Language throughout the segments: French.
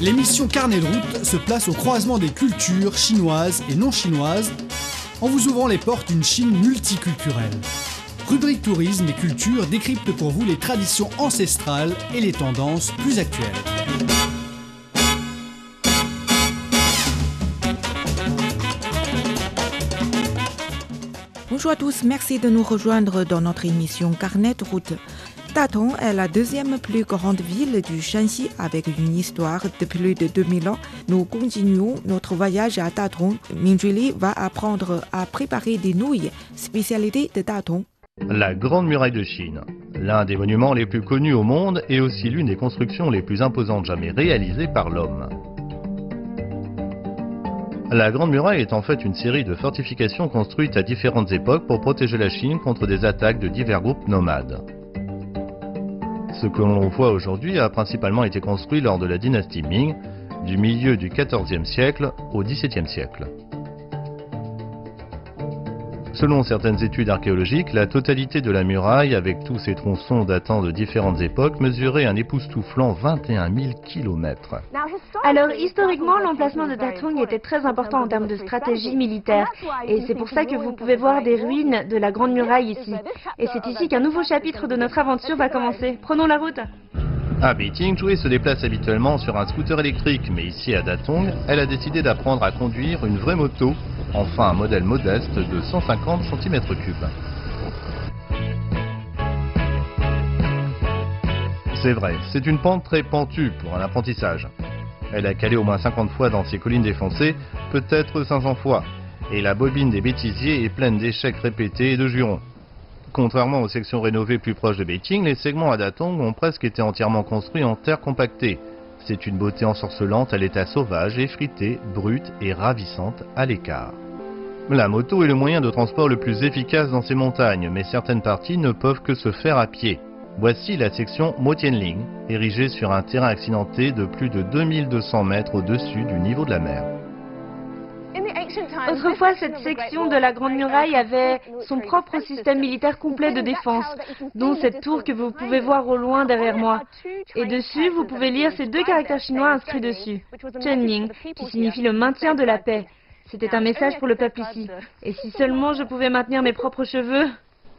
L'émission Carnet de route se place au croisement des cultures chinoises et non chinoises en vous ouvrant les portes d'une Chine multiculturelle. Rubrique tourisme et culture décrypte pour vous les traditions ancestrales et les tendances plus actuelles. Bonjour à tous, merci de nous rejoindre dans notre émission Carnet de route. Datong est la deuxième plus grande ville du Shanxi avec une histoire de plus de 2000 ans. Nous continuons notre voyage à Datong. Minjuli va apprendre à préparer des nouilles, spécialité de Datong. La Grande Muraille de Chine, l'un des monuments les plus connus au monde et aussi l'une des constructions les plus imposantes jamais réalisées par l'homme. La Grande Muraille est en fait une série de fortifications construites à différentes époques pour protéger la Chine contre des attaques de divers groupes nomades. Ce que l'on voit aujourd'hui a principalement été construit lors de la dynastie Ming, du milieu du XIVe siècle au XVIIe siècle. Selon certaines études archéologiques, la totalité de la muraille, avec tous ses tronçons datant de différentes époques, mesurait un époustouflant 21 000 km. Alors, historiquement, l'emplacement de Datong était très important en termes de stratégie militaire. Et c'est pour ça que vous pouvez voir des ruines de la Grande Muraille ici. Et c'est ici qu'un nouveau chapitre de notre aventure va commencer. Prenons la route. À Beijing, Joey se déplace habituellement sur un scooter électrique, mais ici à Datong, elle a décidé d'apprendre à conduire une vraie moto, enfin un modèle modeste de 150 cm3. C'est vrai, c'est une pente très pentue pour un apprentissage. Elle a calé au moins 50 fois dans ces collines défoncées, peut-être 500 fois, et la bobine des bêtisiers est pleine d'échecs répétés et de jurons. Contrairement aux sections rénovées plus proches de Beijing, les segments à Datong ont presque été entièrement construits en terre compactée. C'est une beauté ensorcelante à l'état sauvage, effritée, brute et ravissante à l'écart. La moto est le moyen de transport le plus efficace dans ces montagnes, mais certaines parties ne peuvent que se faire à pied. Voici la section Motianling, érigée sur un terrain accidenté de plus de 2200 mètres au-dessus du niveau de la mer. Autrefois, cette section de la Grande Muraille avait son propre système militaire complet de défense, dont cette tour que vous pouvez voir au loin derrière moi. Et dessus, vous pouvez lire ces deux caractères chinois inscrits dessus, Chenning, qui signifie le maintien de la paix. C'était un message pour le peuple ici. Et si seulement je pouvais maintenir mes propres cheveux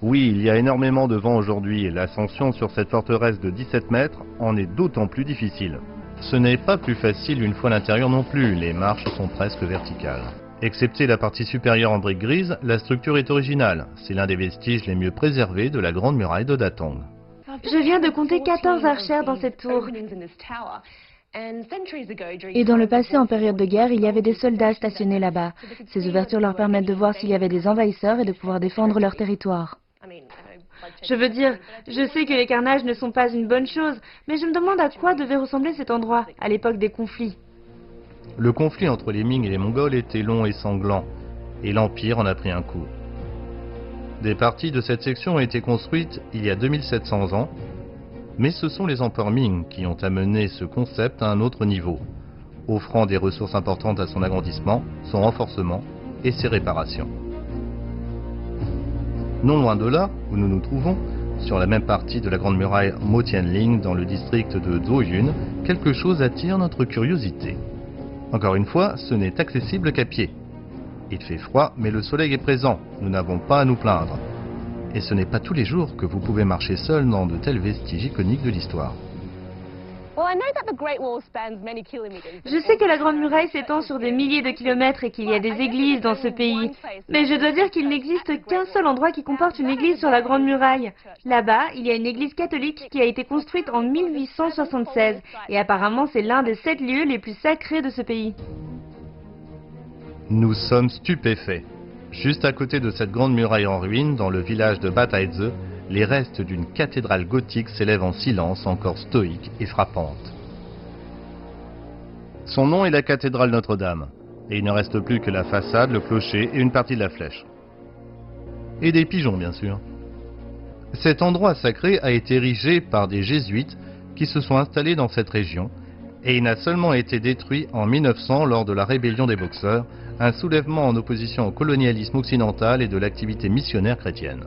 Oui, il y a énormément de vent aujourd'hui et l'ascension sur cette forteresse de 17 mètres en est d'autant plus difficile. Ce n'est pas plus facile une fois à l'intérieur non plus, les marches sont presque verticales. Excepté la partie supérieure en briques grises, la structure est originale. C'est l'un des vestiges les mieux préservés de la grande muraille de Datong. Je viens de compter 14 archères dans cette tour. Et dans le passé, en période de guerre, il y avait des soldats stationnés là-bas. Ces ouvertures leur permettent de voir s'il y avait des envahisseurs et de pouvoir défendre leur territoire. Je veux dire, je sais que les carnages ne sont pas une bonne chose, mais je me demande à quoi devait ressembler cet endroit à l'époque des conflits. Le conflit entre les Ming et les Mongols était long et sanglant, et l'Empire en a pris un coup. Des parties de cette section ont été construites il y a 2700 ans, mais ce sont les empereurs Ming qui ont amené ce concept à un autre niveau, offrant des ressources importantes à son agrandissement, son renforcement et ses réparations. Non loin de là, où nous nous trouvons, sur la même partie de la grande muraille Motianling dans le district de Doyun, quelque chose attire notre curiosité. Encore une fois, ce n'est accessible qu'à pied. Il fait froid, mais le soleil est présent, nous n'avons pas à nous plaindre. Et ce n'est pas tous les jours que vous pouvez marcher seul dans de tels vestiges iconiques de l'histoire. Je sais que la Grande Muraille s'étend sur des milliers de kilomètres et qu'il y a des églises dans ce pays. Mais je dois dire qu'il n'existe qu'un seul endroit qui comporte une église sur la Grande Muraille. Là-bas, il y a une église catholique qui a été construite en 1876. Et apparemment, c'est l'un des sept lieux les plus sacrés de ce pays. Nous sommes stupéfaits. Juste à côté de cette grande muraille en ruine, dans le village de Bataidze, les restes d'une cathédrale gothique s'élèvent en silence, encore stoïque et frappante. Son nom est la cathédrale Notre-Dame, et il ne reste plus que la façade, le clocher et une partie de la flèche. Et des pigeons, bien sûr. Cet endroit sacré a été érigé par des jésuites qui se sont installés dans cette région, et il n'a seulement été détruit en 1900 lors de la rébellion des Boxeurs, un soulèvement en opposition au colonialisme occidental et de l'activité missionnaire chrétienne.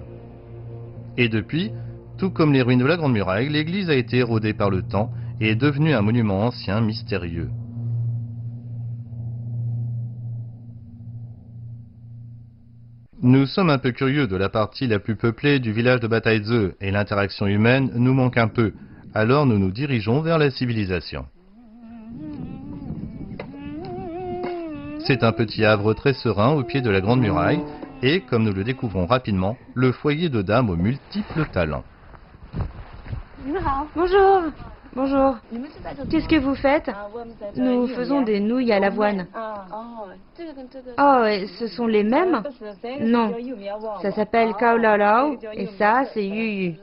Et depuis, tout comme les ruines de la Grande Muraille, l'église a été érodée par le temps et est devenu un monument ancien mystérieux. Nous sommes un peu curieux de la partie la plus peuplée du village de Bataïze et l'interaction humaine nous manque un peu. Alors nous nous dirigeons vers la civilisation. C'est un petit havre très serein au pied de la Grande Muraille et, comme nous le découvrons rapidement, le foyer de dames aux multiples talents. Bonjour. Bonjour. Qu'est-ce que vous faites Nous faisons des nouilles à l'avoine. Oh, et ce sont les mêmes Non. Ça s'appelle kaolalao et ça, c'est yuyu.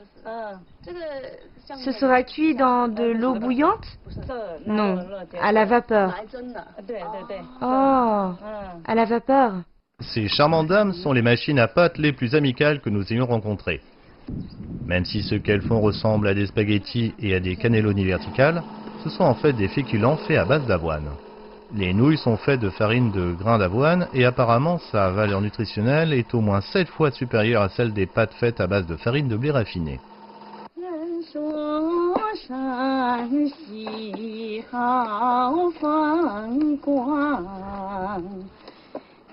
Ce sera cuit dans de l'eau bouillante Non, à la vapeur. Oh, à la vapeur. Ces charmantes dames sont les machines à pâte les plus amicales que nous ayons rencontrées. Même si ce qu'elles font ressemble à des spaghettis et à des cannelloni verticales, ce sont en fait des féculents faits à base d'avoine. Les nouilles sont faites de farine de grains d'avoine et apparemment sa valeur nutritionnelle est au moins 7 fois supérieure à celle des pâtes faites à base de farine de blé raffiné.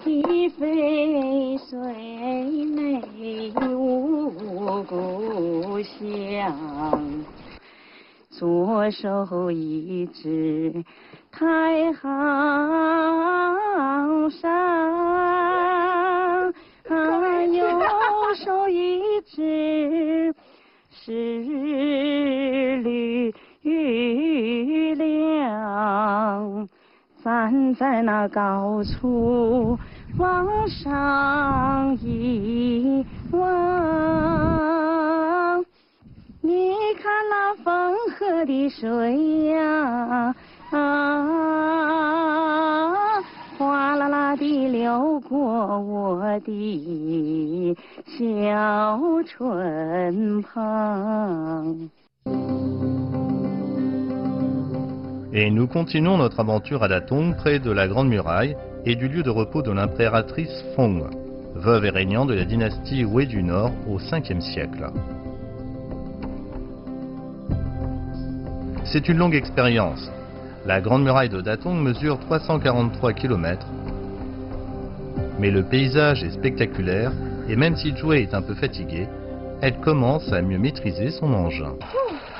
一飞水美无故乡左手一只太行山右手一只是绿站在那高处往上一望，你看那汾河的水呀，哗啦啦地流过我的小村旁。Et nous continuons notre aventure à Datong, près de la Grande Muraille et du lieu de repos de l'impératrice Fong, veuve et régnant de la dynastie Wei du Nord au 5e siècle. C'est une longue expérience. La Grande Muraille de Datong mesure 343 km, mais le paysage est spectaculaire et même si Joey est un peu fatiguée, elle commence à mieux maîtriser son engin.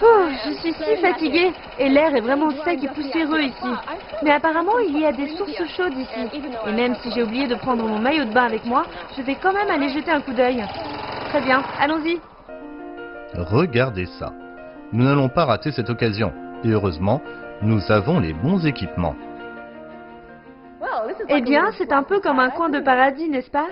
Oh, je suis si fatiguée et l'air est vraiment sec et poussiéreux ici. Mais apparemment, il y a des sources chaudes ici. Et même si j'ai oublié de prendre mon maillot de bain avec moi, je vais quand même aller jeter un coup d'œil. Très bien, allons-y. Regardez ça. Nous n'allons pas rater cette occasion. Et heureusement, nous avons les bons équipements. Eh bien, c'est un peu comme un coin de paradis, n'est-ce pas?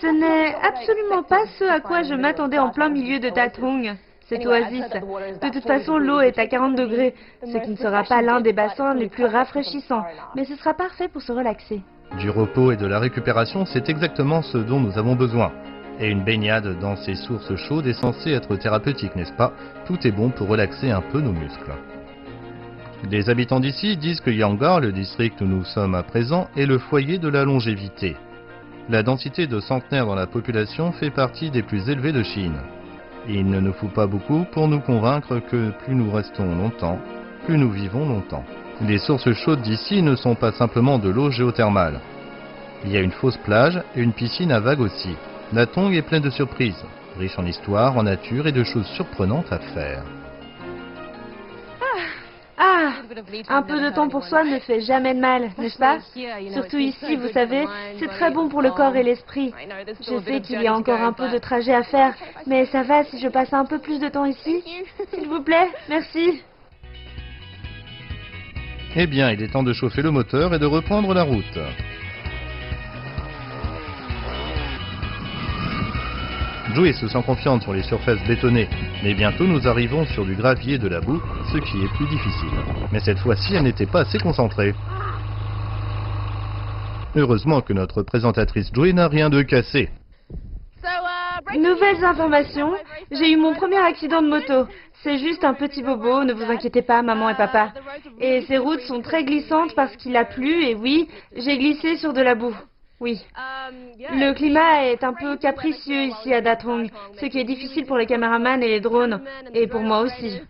Ce n'est absolument pas ce à quoi je m'attendais en plein milieu de Tatong cette oasis. De toute façon, l'eau est à 40 degrés, ce qui ne sera pas l'un des bassins les plus rafraîchissants, mais ce sera parfait pour se relaxer. Du repos et de la récupération, c'est exactement ce dont nous avons besoin. Et une baignade dans ces sources chaudes est censée être thérapeutique, n'est-ce pas? Tout est bon pour relaxer un peu nos muscles. Les habitants d'ici disent que Yangar, le district où nous sommes à présent, est le foyer de la longévité. La densité de centenaires dans la population fait partie des plus élevées de Chine. Il ne nous faut pas beaucoup pour nous convaincre que plus nous restons longtemps, plus nous vivons longtemps. Les sources chaudes d'ici ne sont pas simplement de l'eau géothermale. Il y a une fausse plage et une piscine à vagues aussi. La Tongue est pleine de surprises, riche en histoire, en nature et de choses surprenantes à faire. Un peu de temps pour soi ne fait jamais de mal, n'est-ce pas? Surtout ici, vous savez, c'est très bon pour le corps et l'esprit. Je sais qu'il y a encore un peu de trajet à faire, mais ça va si je passe un peu plus de temps ici? S'il vous plaît, merci. Eh bien, il est temps de chauffer le moteur et de reprendre la route. Joey se sent confiante sur les surfaces bétonnées, mais bientôt nous arrivons sur du gravier et de la boue, ce qui est plus difficile. Mais cette fois-ci, elle n'était pas assez concentrée. Heureusement que notre présentatrice Joey n'a rien de cassé. Nouvelles informations, j'ai eu mon premier accident de moto. C'est juste un petit bobo, ne vous inquiétez pas, maman et papa. Et ces routes sont très glissantes parce qu'il a plu et oui, j'ai glissé sur de la boue. Oui. Le climat est un peu capricieux ici à Datong, ce qui est difficile pour les caméramans et les drones, et pour moi aussi.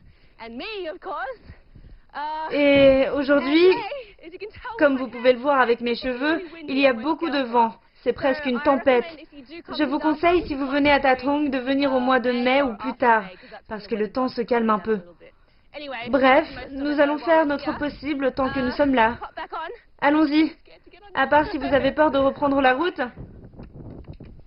Et aujourd'hui, comme vous pouvez le voir avec mes cheveux, il y a beaucoup de vent. C'est presque une tempête. Je vous conseille, si vous venez à Tathong, de venir au mois de mai ou plus tard, parce que le temps se calme un peu. Bref, nous allons faire notre possible tant que nous sommes là. Allons-y. À part si vous avez peur de reprendre la route.